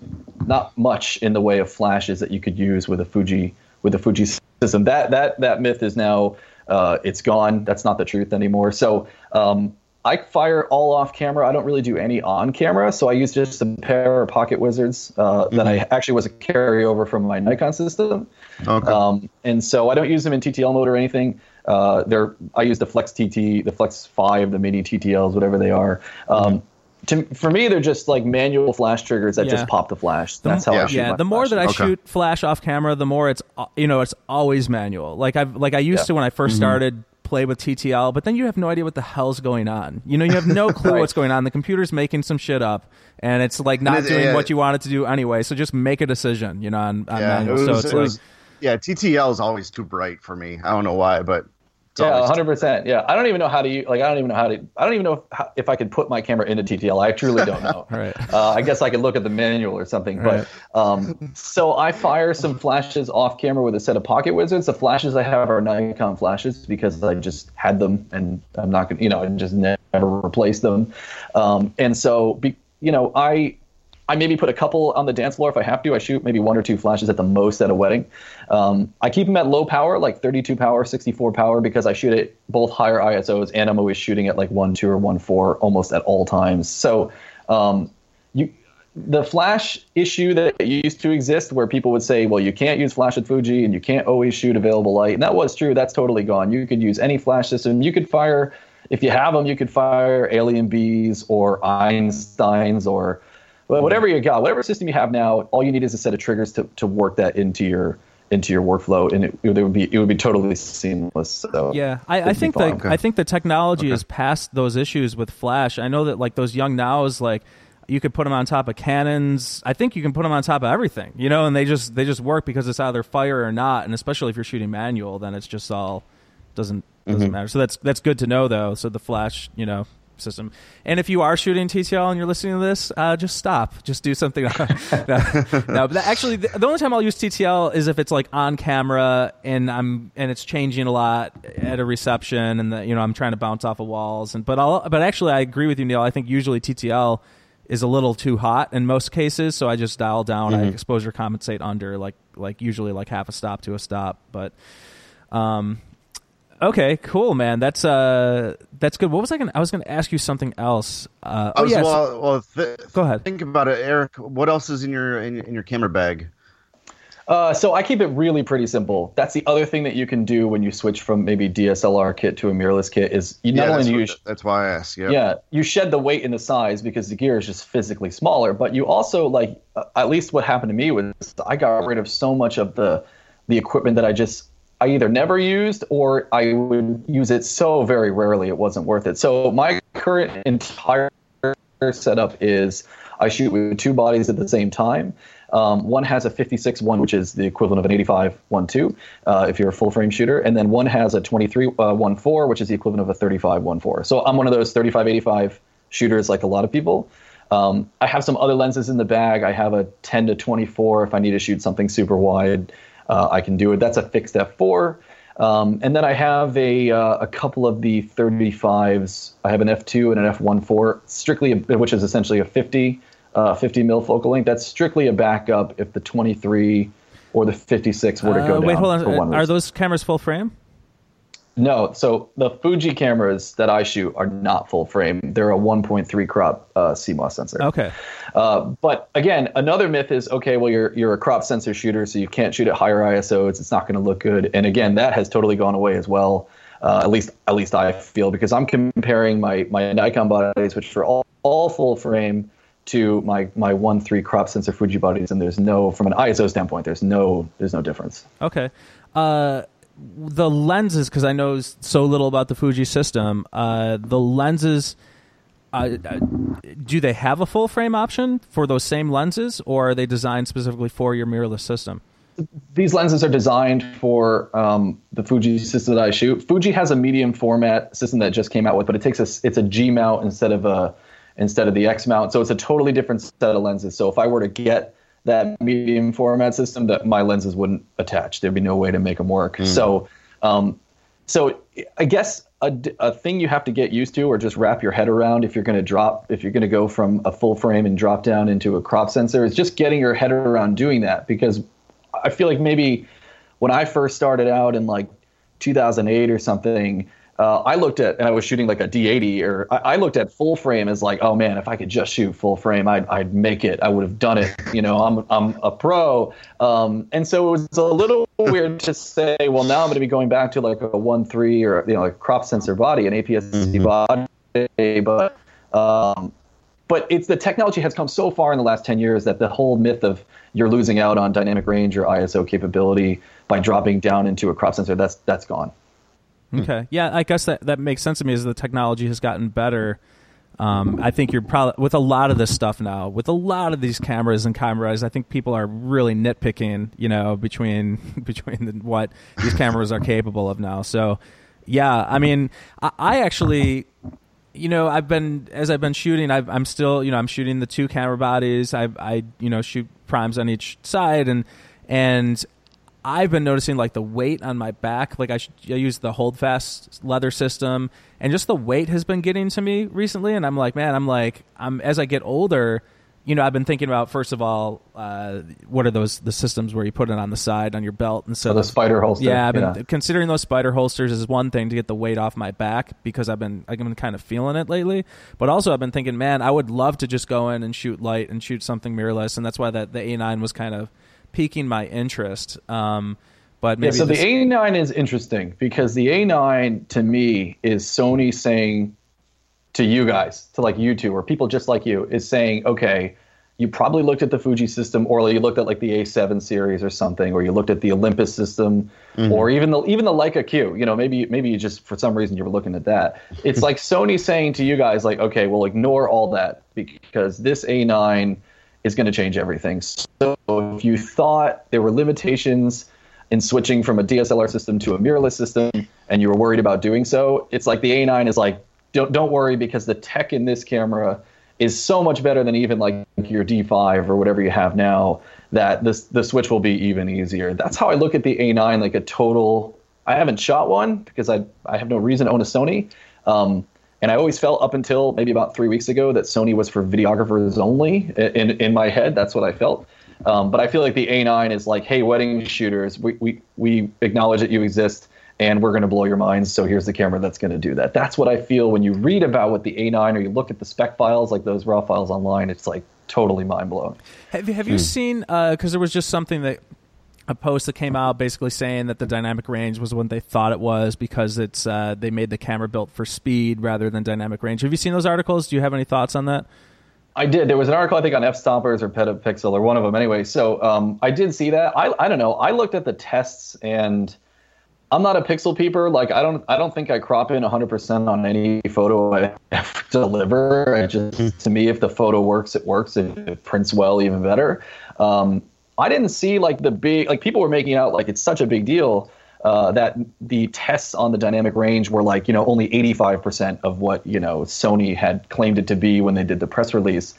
not much in the way of flashes that you could use with a Fuji with a Fuji system. That that that myth is now uh, it's gone. That's not the truth anymore. So. Um, I fire all off camera. I don't really do any on camera, so I use just a pair of Pocket Wizards uh, that I actually was a carryover from my Nikon system. Okay. Um, and so I don't use them in TTL mode or anything. Uh, they're I use the Flex TT, the Flex Five, the Mini TTLs, whatever they are. Um, to, for me, they're just like manual flash triggers that Yeah. just pop the flash. That's how yeah. I shoot. yeah, my the more that I Okay. shoot flash off camera, the more it's uh, you know it's always manual. Like I've like I used Yeah. to when I 1st Mm-hmm. started play with TTL, but then you have no idea what the hell's going on. You know, you have no clue Right. what's going on. The computer's making some shit up, and it's like not it- doing yeah. what you want it to do anyway. So just make a decision, you know, on, on yeah, manual. it so it's it like was- yeah. TTL is always too bright for me. I don't know why, but it's Yeah, hundred percent. Yeah, I don't even know how to use. Like, I don't even know how to. I don't even know if, how, if I could put my camera into TTL. I truly don't know. Right. Uh, I guess I could look at the manual or something. But um, so I fire some flashes off camera with a set of Pocket Wizards. The flashes I have are Nikon flashes because I just had them, and I'm not gonna, you know, I just never replaced them. Um, and so, be, you know, I I maybe put a couple on the dance floor if I have to. I shoot maybe one or two flashes at the most at a wedding. Um, I keep them at low power, like 32 power, 64 power, because I shoot at both higher ISOs and I'm always shooting at like one two or one four almost at all times. So um, you. The flash issue that used to exist, where people would say, "Well, you can't use flash at Fuji, and you can't always shoot available light," and that was true. That's totally gone. You could use any flash system. You could fire, if you have them, you could fire Alien Bees or Einsteins or well, whatever you got, whatever system you have now, all you need is a set of triggers to, to work that into your into your workflow, and it, it would be it would be totally seamless. So Yeah, I, I think fine. that I think the technology is past those issues with Flash. I know that like those Yongnuos, like you could put them on top of Canons. I think you can put them on top of everything, you know, and they just they just work because it's either fire or not. And especially if you're shooting manual, then it's just all doesn't doesn't mm-hmm. matter. So that's that's good to know though. So the Flash, you know. System, and if you are shooting TTL and you're listening to this, uh, just stop. Just do something. no, no, but actually, the, the only time I'll use TTL is if it's like on camera and I'm and it's changing a lot at a reception, and the, you know I'm trying to bounce off of walls. And but I'll but actually I agree with you, Neal. I think usually TTL is a little too hot in most cases, so I just dial down. I exposure compensate under like like usually like half a stop to a stop, but. Um, Okay, cool, man. That's uh, that's good. What was I going? to I was going to ask you something else. Uh, oh was, yes. well, well th- Go ahead. Think about it, Eric. What else is in your in, in your camera bag? Uh, so I keep it really pretty simple. That's the other thing that you can do when you switch from maybe DSLR kit to a mirrorless kit is you not yeah, only that's, you what- that's why I asked. Yeah. yeah you shed the weight and the size because the gear is just physically smaller, but you also like uh, at least what happened to me was I got rid of so much of the the equipment that I just I either never used or I would use it so very rarely it wasn't worth it. So my current entire setup is I shoot with two bodies at the same time. Um, one has a 56 one, which is the equivalent of an 85 one two, uh, if you're a full frame shooter, and then one has a 23 uh, one four, which is the equivalent of a 35 one four. So I'm one of those 35 85 shooters, like a lot of people. Um, I have some other lenses in the bag. I have a 10 to 24 if I need to shoot something super wide. Uh, I can do it. That's a fixed f4. Um, and then I have a, uh, a couple of the 35s. I have an f2 and an f1.4, strictly, a, which is essentially a 50 uh, 50 mil focal length. That's strictly a backup if the 23 or the 56 were to go Uh, down. wait, hold on. Are reason. those cameras full frame? No, so the Fuji cameras that I shoot are not full frame. They're a 1.3 crop uh, CMOS sensor. Okay. Uh, but again, another myth is okay. Well, you're you're a crop sensor shooter, so you can't shoot at higher ISOs. It's not going to look good. And again, that has totally gone away as well. Uh, at least at least I feel because I'm comparing my my Nikon bodies, which are all, all full frame, to my my one three crop sensor Fuji bodies, and there's no from an ISO standpoint, there's no there's no difference. Okay. Uh, the lenses, because I know so little about the Fuji system. Uh, the lenses, uh, uh, do they have a full frame option for those same lenses, or are they designed specifically for your mirrorless system? these lenses are designed for um, the Fuji system that I shoot. Fuji has a medium format system that just came out with, but it takes a it's a G mount instead of a instead of the X mount, so it's a totally different set of lenses. So if I were to get that medium format system, that my lenses wouldn't attach. There'd be no way to make them work. So, um, so I guess a, a thing you have to get used to, or just wrap your head around, if you're going to drop, if you're going to go from a full frame and drop down into a crop sensor, is just getting your head around doing that because I feel like maybe when I first started out in like 2008 or something, uh, I looked at and I was shooting like a D80 or I, I looked at full frame as like, oh man, if I could just shoot full frame, I'd, I'd make it. I would have done it. You know, I'm I'm a pro. Um, and so it was a little weird to say, well, now I'm going to be going back to like a one three or you know like crop sensor body, an APS-C body, but um, but it's the technology has come so far in the last 10 years that the whole myth of you're losing out on dynamic range or ISO capability by dropping down into a crop sensor that's that's gone. Okay. Yeah, I guess that, that makes sense to me as the technology has gotten better. Um, I think you're probably with a lot of this stuff now, with a lot of these cameras and cameras. I think people are really nitpicking, you know, between between the, what these cameras are capable of now. So, yeah, I mean, I, I actually, you know, I've been as I've been shooting, I've, I'm still, you know, I'm shooting the two camera bodies. I, I, you know, shoot primes on each side, and and I've been noticing like the weight on my back. Like I, sh- I use the HoldFast leather system, and just the weight has been getting to me recently. And I'm like, man, I'm like, I'm as I get older, you know, I've been thinking about first of all, uh, what are those the systems where you put it on the side on your belt and so So the spider holster. yeah, I've been considering those spider holsters is one thing to get the weight off my back because I've been I've been kind of feeling it lately. But also I've been thinking, man, I would love to just go in and shoot light and shoot something mirrorless, and that's why that the A9 was kind of piquing my interest. Um, but Yeah, maybe so this- the A9 is interesting because the A9 to me is Sony saying to you guys, to like you two, or people just like you, is saying, okay, you probably looked at the Fuji system, or you looked at like the A7 series or something, or you looked at the Olympus system, or even the even the Leica Q. You know, maybe maybe you just for some reason you were looking at that. It's like Sony saying to you guys, like, okay, we'll ignore all that because this A9 is going to change everything. So if you thought there were limitations in switching from a DSLR system to a mirrorless system, and you were worried about doing so, it's like the A9 is like, don't don't worry because the tech in this camera is so much better than even like your D5 or whatever you have now that this the switch will be even easier. That's how I look at the A9 like a total. I haven't shot one because I I have no reason to own a Sony. Um, and I always felt up until maybe about three weeks ago that Sony was for videographers only. In in my head, that's what I felt. Um, but I feel like the A9 is like, hey, wedding shooters, we we, we acknowledge that you exist, and we're going to blow your minds. So here's the camera that's going to do that. That's what I feel when you read about what the A9 or you look at the spec files, like those raw files online. It's like totally mind blowing. Have you, have you seen? Because there was just something that a post that came out basically saying that the dynamic range was what they thought it was because it's uh, they made the camera built for speed rather than dynamic range. Have you seen those articles? Do you have any thoughts on that? I did. There was an article I think on Fstoppers or PetaPixel or one of them anyway. So um, I did see that. I I don't know. I looked at the tests and I'm not a pixel peeper. Like I don't I don't think I crop in 100% on any photo I ever deliver. I just to me, if the photo works, it works. If it prints well, even better. Um, I didn't see like the big like people were making out like it's such a big deal. Uh, that the tests on the dynamic range were like you know only 85% of what you know Sony had claimed it to be when they did the press release.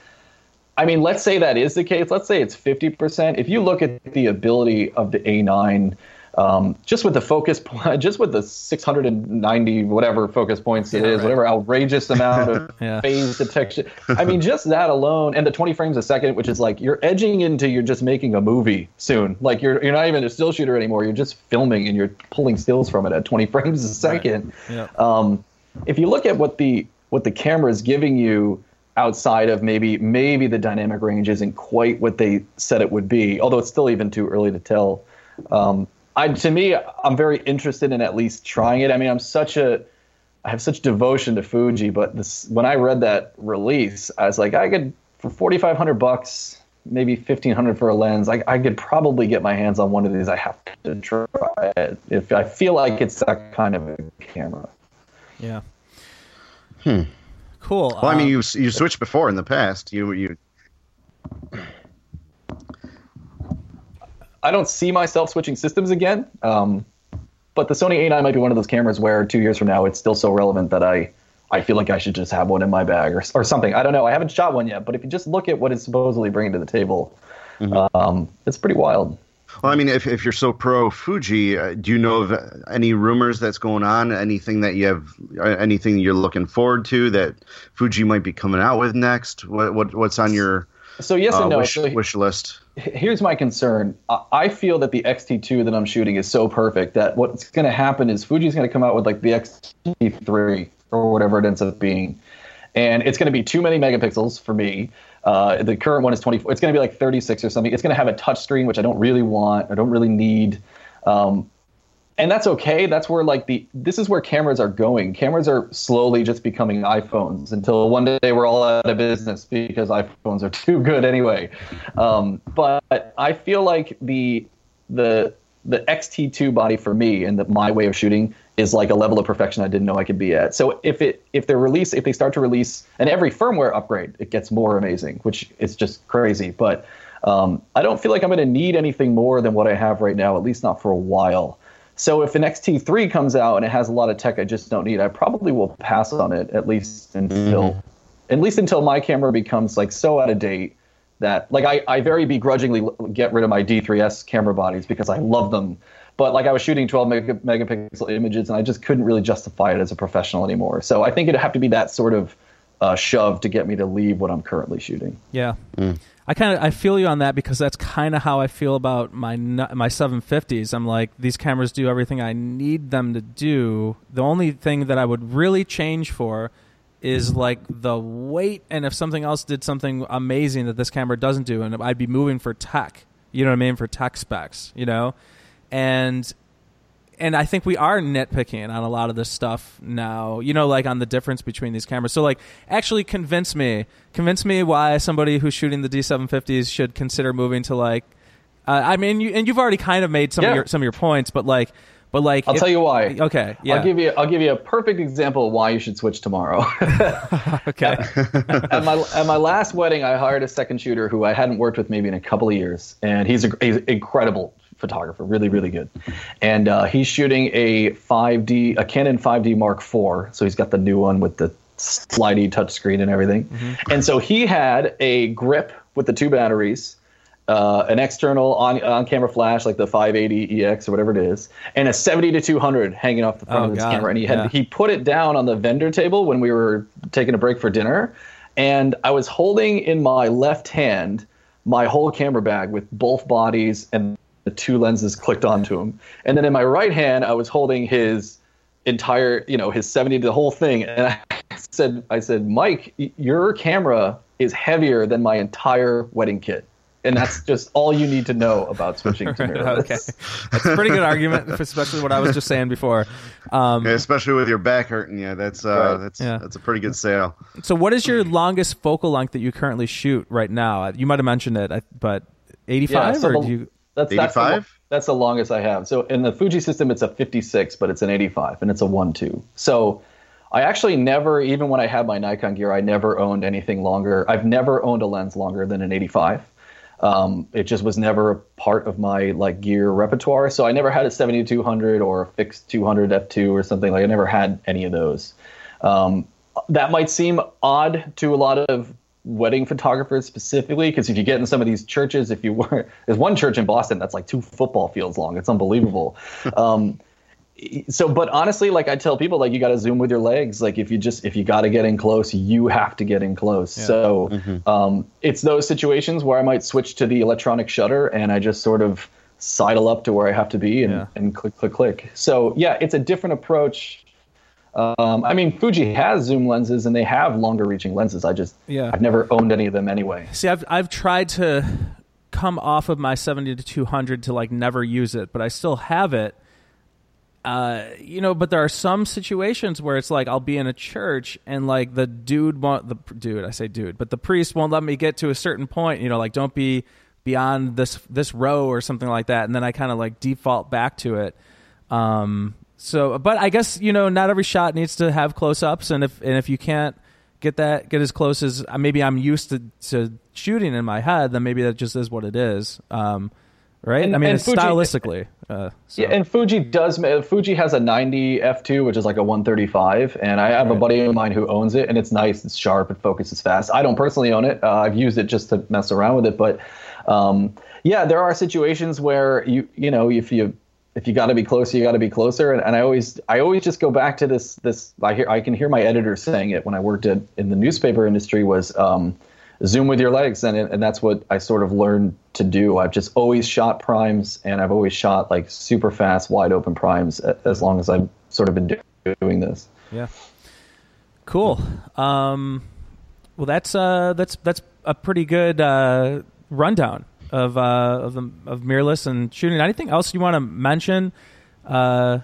I mean, let's say that is the case. Let's say it's 50%. If you look at the ability of the A9 um, just with the focus, just with the 690 whatever focus points it Yeah, is, right. whatever outrageous amount of Yeah. phase detection. I mean, just that alone, and the 20 frames a second, which is like you're edging into you're just making a movie soon. Like you're you're not even a still shooter anymore. You're just filming and you're pulling stills from it at 20 frames a second. Yeah. Um, if you look at what the what the camera is giving you outside of maybe maybe the dynamic range isn't quite what they said it would be, although it's still even too early to tell. Um, I to me, I'm very interested in at least trying it. I mean, I'm such a I have such devotion to Fuji, but this when I read that release, I was like, I could for 4,500 bucks, maybe 1,500 for a lens. I, I could probably get my hands on one of these. I have to try it if I feel like it's that kind of a camera. Yeah. Cool. Well, I mean, Um, you you switched before in the past. You you I don't see myself switching systems again. Um, but the Sony A9 might be one of those cameras where two years from now it's still so relevant that I, I feel like I should just have one in my bag or, or something. I don't know. I haven't shot one yet, but if you just look at what it's supposedly bringing to the table, um, it's pretty wild. Well, I mean, if, if you're so pro Fuji, uh, do you know of any rumors that's going on? Anything that you have, uh, anything you're looking forward to that Fuji might be coming out with next? What, what what's on your So yes uh, and no. wish, So wish list? here's my concern. I- I feel that the XT2 that I'm shooting is so perfect that what's going to happen is Fuji's going to come out with like the XT3 or whatever it ends up being, and it's going to be too many megapixels for me. Uh, the current one is 24. It's going to be like 36 or something. It's going to have a touch screen, which I don't really want. I don't really need. Um, and that's okay. That's where like the this is where cameras are going. Cameras are slowly just becoming iPhones until one day we're all out of business because iPhones are too good anyway. Um, but I feel like the the the XT2 body for me and the, my way of shooting is like a level of perfection I didn't know I could be at. So if it if they release if they start to release and every firmware upgrade it gets more amazing, which is just crazy. But um, I don't feel like I'm going to need anything more than what I have right now, at least not for a while. So if an XT3 comes out and it has a lot of tech I just don't need, I probably will pass on it at least until at least until my camera becomes like so out of date that like I, I very begrudgingly get rid of my D3S camera bodies because I love them. But like I was shooting 12 mega, megapixel images and I just couldn't really justify it as a professional anymore. So I think it'd have to be that sort of uh, shove to get me to leave what I'm currently shooting. Yeah. I kind of I feel you on that because that's kind of how I feel about my my 750s. I'm like these cameras do everything I need them to do. The only thing that I would really change for is like the weight and if something else did something amazing that this camera doesn't do and I'd be moving for tech. You know what I mean for tech specs, you know? And and I think we are nitpicking on a lot of this stuff now. You know, like on the difference between these cameras. So, like, actually convince me, convince me why somebody who's shooting the D750s should consider moving to like. Uh, I mean, you, and you've already kind of made some of your some of your points, but like, but like, I'll if- tell you why. Okay, yeah, I'll give you I'll give you a perfect example of why you should switch tomorrow. okay, at my at my last wedding, I hired a second shooter who I hadn't worked with maybe in a couple of years, and he's a he's an incredible photographer, really really good. And uh, he's shooting a 5D a Canon 5D Mark IV, so he's got the new one with the slidey touchscreen and everything. And so he had a grip with the two batteries. Uh, an external on on camera flash like the 580 EX or whatever it is, and a 70 to 200 hanging off the front Oh, of his God. camera. And he had Yeah. he put it down on the vendor table when we were taking a break for dinner and i was holding in my left hand my whole camera bag with both bodies and two lenses clicked onto him. and then in my right hand i was holding his entire you know his 70 the whole thing and i said i said mike your camera is heavier than my entire wedding kit and that's just all you need to know about switching to mirrorless. okay. That's a pretty good argument, especially what I was just saying before. Um, Yeah, especially with your back hurting you. That's uh, Right. that's Yeah. that's a pretty good sale. So, what is your longest focal length that you currently shoot right now? You might have mentioned it, but eighty-five, Yeah, so or the- do you? That's that's the, 85? That's the longest I have. So in the Fuji system, it's a 56, but it's an 85, and it's a one-two. So I actually never, even when I had my Nikon gear, I never owned anything longer. I've never owned a lens longer than an 85. Um, it just was never a part of my like gear repertoire. So I never had a 7200 or a fixed 200 f2 or something. Like I never had any of those. Um, that might seem odd to a lot of wedding photographers specifically because if you get in some of these churches if you were there's one church in boston that's like two football fields long it's unbelievable um, so but honestly like i tell people like you got to zoom with your legs like if you just if you got to get in close you have to get in close yeah. so mm-hmm. um, it's those situations where i might switch to the electronic shutter and i just sort of sidle up to where i have to be and, yeah. and click click click so yeah it's a different approach um, I mean, Fuji has zoom lenses and they have longer reaching lenses. I just, yeah. I've never owned any of them anyway. See, I've I've tried to come off of my 70 to 200 to like never use it, but I still have it. Uh, you know, but there are some situations where it's like I'll be in a church and like the dude won't the dude I say dude, but the priest won't let me get to a certain point. You know, like don't be beyond this this row or something like that, and then I kind of like default back to it. Um, so, but I guess you know, not every shot needs to have close ups, and if and if you can't get that get as close as uh, maybe I'm used to to shooting in my head, then maybe that just is what it is. Um, right? And, I mean, Fuji, stylistically. Uh, so. Yeah, and Fuji does. Fuji has a 90 f2, which is like a 135, and I have right. a buddy of mine who owns it, and it's nice, it's sharp, it focuses fast. I don't personally own it. Uh, I've used it just to mess around with it, but um, yeah, there are situations where you you know if you if you got to be closer, you got to be closer. And, and I always, I always just go back to this, this, I hear, I can hear my editor saying it when I worked at, in the newspaper industry was, um, zoom with your legs. And, and that's what I sort of learned to do. I've just always shot primes and I've always shot like super fast, wide open primes as long as I've sort of been doing this. Yeah. Cool. Um, well, that's, uh, that's, that's a pretty good, uh, rundown of uh, of the of mirrorless and shooting. Anything else you want to mention? Uh,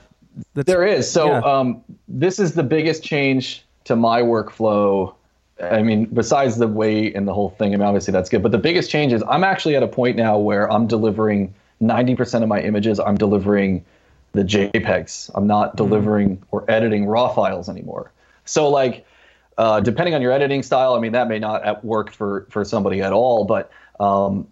there is. So yeah. um, this is the biggest change to my workflow. I mean, besides the weight and the whole thing, I mean, obviously that's good. But the biggest change is I'm actually at a point now where I'm delivering 90% of my images. I'm delivering the JPEGs. I'm not mm-hmm. delivering mm. or editing raw files anymore. So like, uh, depending on your editing style, I mean, that may not work for for somebody at all. But um,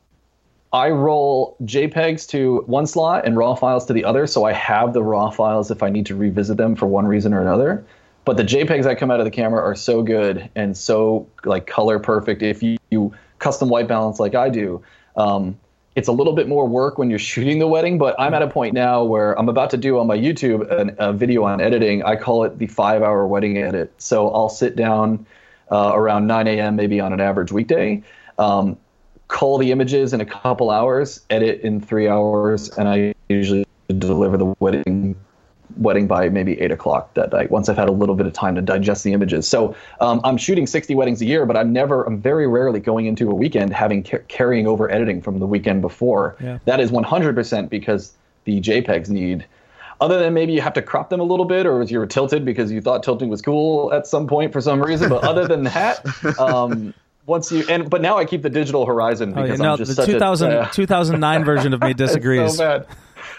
I roll JPEGs to one slot and RAW files to the other, so I have the RAW files if I need to revisit them for one reason or another. But the JPEGs that come out of the camera are so good and so like color perfect. If you, you custom white balance like I do, um, it's a little bit more work when you're shooting the wedding. But I'm at a point now where I'm about to do on my YouTube an, a video on editing. I call it the five-hour wedding edit. So I'll sit down uh, around 9 a.m. maybe on an average weekday. Um, cull the images in a couple hours, edit in three hours, and I usually deliver the wedding wedding by maybe eight o'clock that night once I've had a little bit of time to digest the images. So um, I'm shooting 60 weddings a year, but I'm never, I'm very rarely going into a weekend having ca- carrying over editing from the weekend before. Yeah. That is 100% because the JPEGs need. Other than maybe you have to crop them a little bit, or you were tilted because you thought tilting was cool at some point for some reason. But other than that, um, once you and but now I keep the digital horizon because oh, yeah, no, I'm just the 2000, a, uh, 2009 version of me disagrees. it's so bad.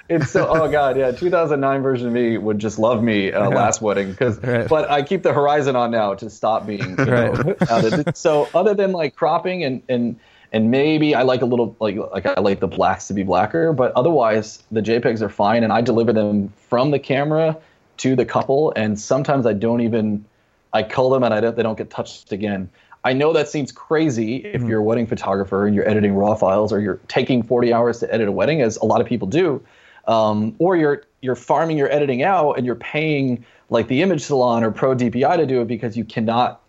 It's so oh god yeah 2009 version of me would just love me uh, yeah. last wedding because right. but I keep the horizon on now to stop being right. so other than like cropping and and and maybe I like a little like like I like the blacks to be blacker but otherwise the JPEGs are fine and I deliver them from the camera to the couple and sometimes I don't even I cull them and I don't they don't get touched again I know that seems crazy if mm-hmm. you're a wedding photographer and you're editing raw files or you're taking 40 hours to edit a wedding, as a lot of people do, um, or you're you're farming your editing out and you're paying like the image salon or pro DPI to do it because you cannot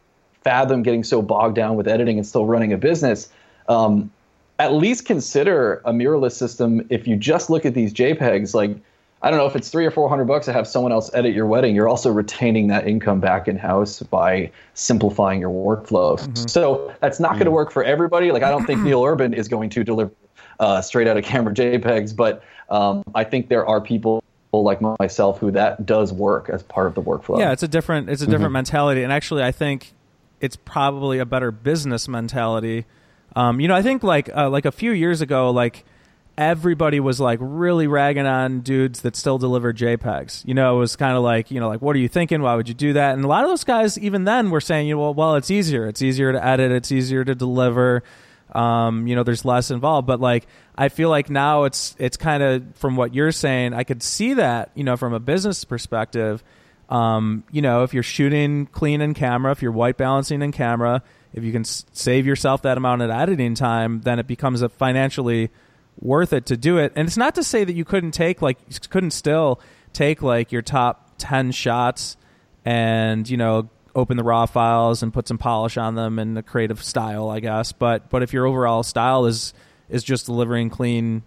fathom getting so bogged down with editing and still running a business. Um, at least consider a mirrorless system if you just look at these JPEGs. Like I don't know if it's three or four hundred bucks to have someone else edit your wedding. You're also retaining that income back in house by simplifying your workflow. Mm-hmm. So that's not going to mm. work for everybody. Like I don't think Neal Urban is going to deliver uh, straight out of camera JPEGs, but um, I think there are people like myself who that does work as part of the workflow. Yeah, it's a different it's a different mm-hmm. mentality, and actually, I think it's probably a better business mentality. Um, you know, I think like uh, like a few years ago, like everybody was like really ragging on dudes that still deliver JPEGs. You know, it was kind of like, you know, like, what are you thinking? Why would you do that? And a lot of those guys, even then, were saying, you know, well, well it's easier. It's easier to edit. It's easier to deliver. Um, you know, there's less involved. But like, I feel like now it's it's kind of from what you're saying, I could see that, you know, from a business perspective. Um, you know, if you're shooting clean in camera, if you're white balancing in camera, if you can s- save yourself that amount of editing time, then it becomes a financially worth it to do it. And it's not to say that you couldn't take like couldn't still take like your top 10 shots and, you know, open the raw files and put some polish on them in a creative style, I guess. But but if your overall style is is just delivering clean,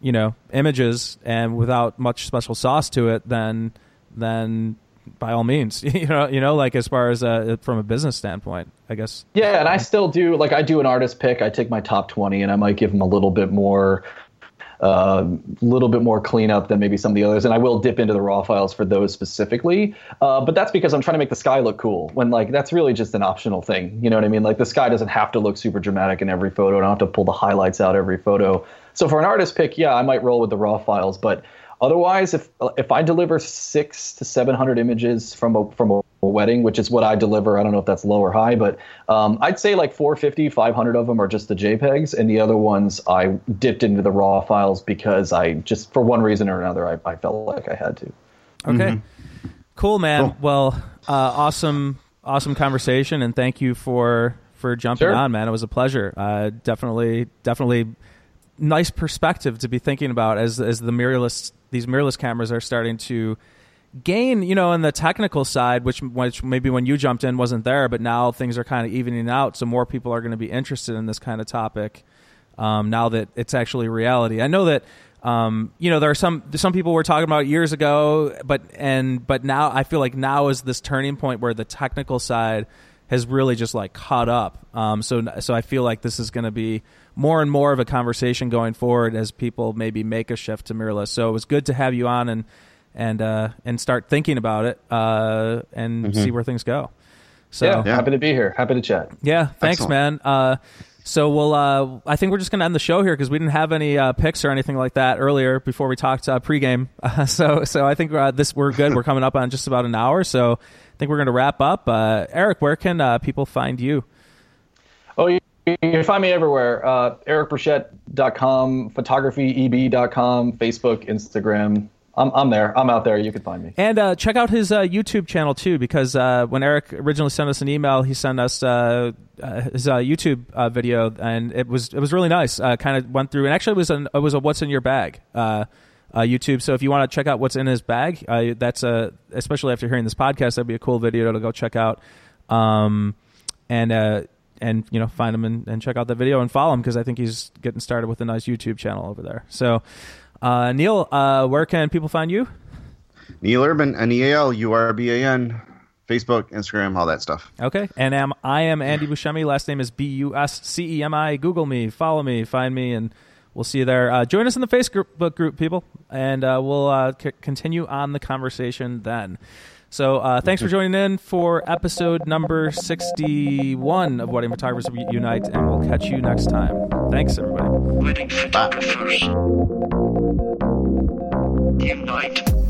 you know, images and without much special sauce to it, then then by all means, you know, you know, like as far as uh, from a business standpoint, I guess. Yeah, and I still do like I do an artist pick. I take my top twenty, and I might give them a little bit more, a uh, little bit more cleanup than maybe some of the others. And I will dip into the raw files for those specifically. Uh, but that's because I'm trying to make the sky look cool. When like that's really just an optional thing. You know what I mean? Like the sky doesn't have to look super dramatic in every photo. I don't have to pull the highlights out every photo. So for an artist pick, yeah, I might roll with the raw files, but Otherwise, if if I deliver six to seven hundred images from a from a wedding, which is what I deliver, I don't know if that's low or high, but um, I'd say like 450, 500 of them are just the JPEGs, and the other ones I dipped into the raw files because I just for one reason or another I, I felt like I had to. Okay, cool, man. Cool. Well, uh, awesome, awesome conversation, and thank you for for jumping Sure. on, man. It was a pleasure. Uh, definitely, definitely nice perspective to be thinking about as as the mirrorless these mirrorless cameras are starting to gain, you know, on the technical side, which which maybe when you jumped in wasn't there, but now things are kind of evening out, so more people are going to be interested in this kind of topic um, now that it's actually reality. I know that um, you know there are some some people were talking about years ago, but and but now I feel like now is this turning point where the technical side has really just like caught up. Um, so so I feel like this is going to be more and more of a conversation going forward as people maybe make a shift to mirrorless. So it was good to have you on and and uh, and start thinking about it uh, and see where things go. So yeah, happy to be here. Happy to chat. yeah, thanks, Excellent. man. Uh, so we'll. Uh, I think we're just gonna end the show here because we didn't have any uh, picks or anything like that earlier before we talked uh, pregame. Uh, so so I think uh, this we're good. We're coming up on just about an hour. So I think we're gonna wrap up. Uh, Eric, where can uh, people find you? You, can find me everywhere. Uh, EricBruchette.com, photographyeb.com, Facebook, Instagram. I'm, I'm there. I'm out there. You can find me. And uh, check out his uh, YouTube channel too, because uh, when Eric originally sent us an email, he sent us uh, uh, his uh, YouTube video, and it was it was really nice. Kind of went through, and actually it was an, it was a what's in your bag. YouTube. So if you want to check out what's in his bag, that's a especially after hearing this podcast, that'd be a cool video to go check out. Um, and and you know find him and, and check out the video and follow him because I think he's getting started with a nice YouTube channel over there. So uh, Neal, uh, where can people find you? Neal Urban, N E A L U R B A N, Facebook, Instagram, all that stuff. Okay. And am, I am Andy Buscemi. Last name is B U S C E M I. Google me, follow me, find me, and we'll see you there. Uh, join us in the Facebook group, people, and uh, we'll uh, c- continue on the conversation then. So uh, thanks for joining in for episode number 61 of Wedding Photographers Unite, and we'll catch you next time. Thanks, everybody. Wedding photographers. Unite.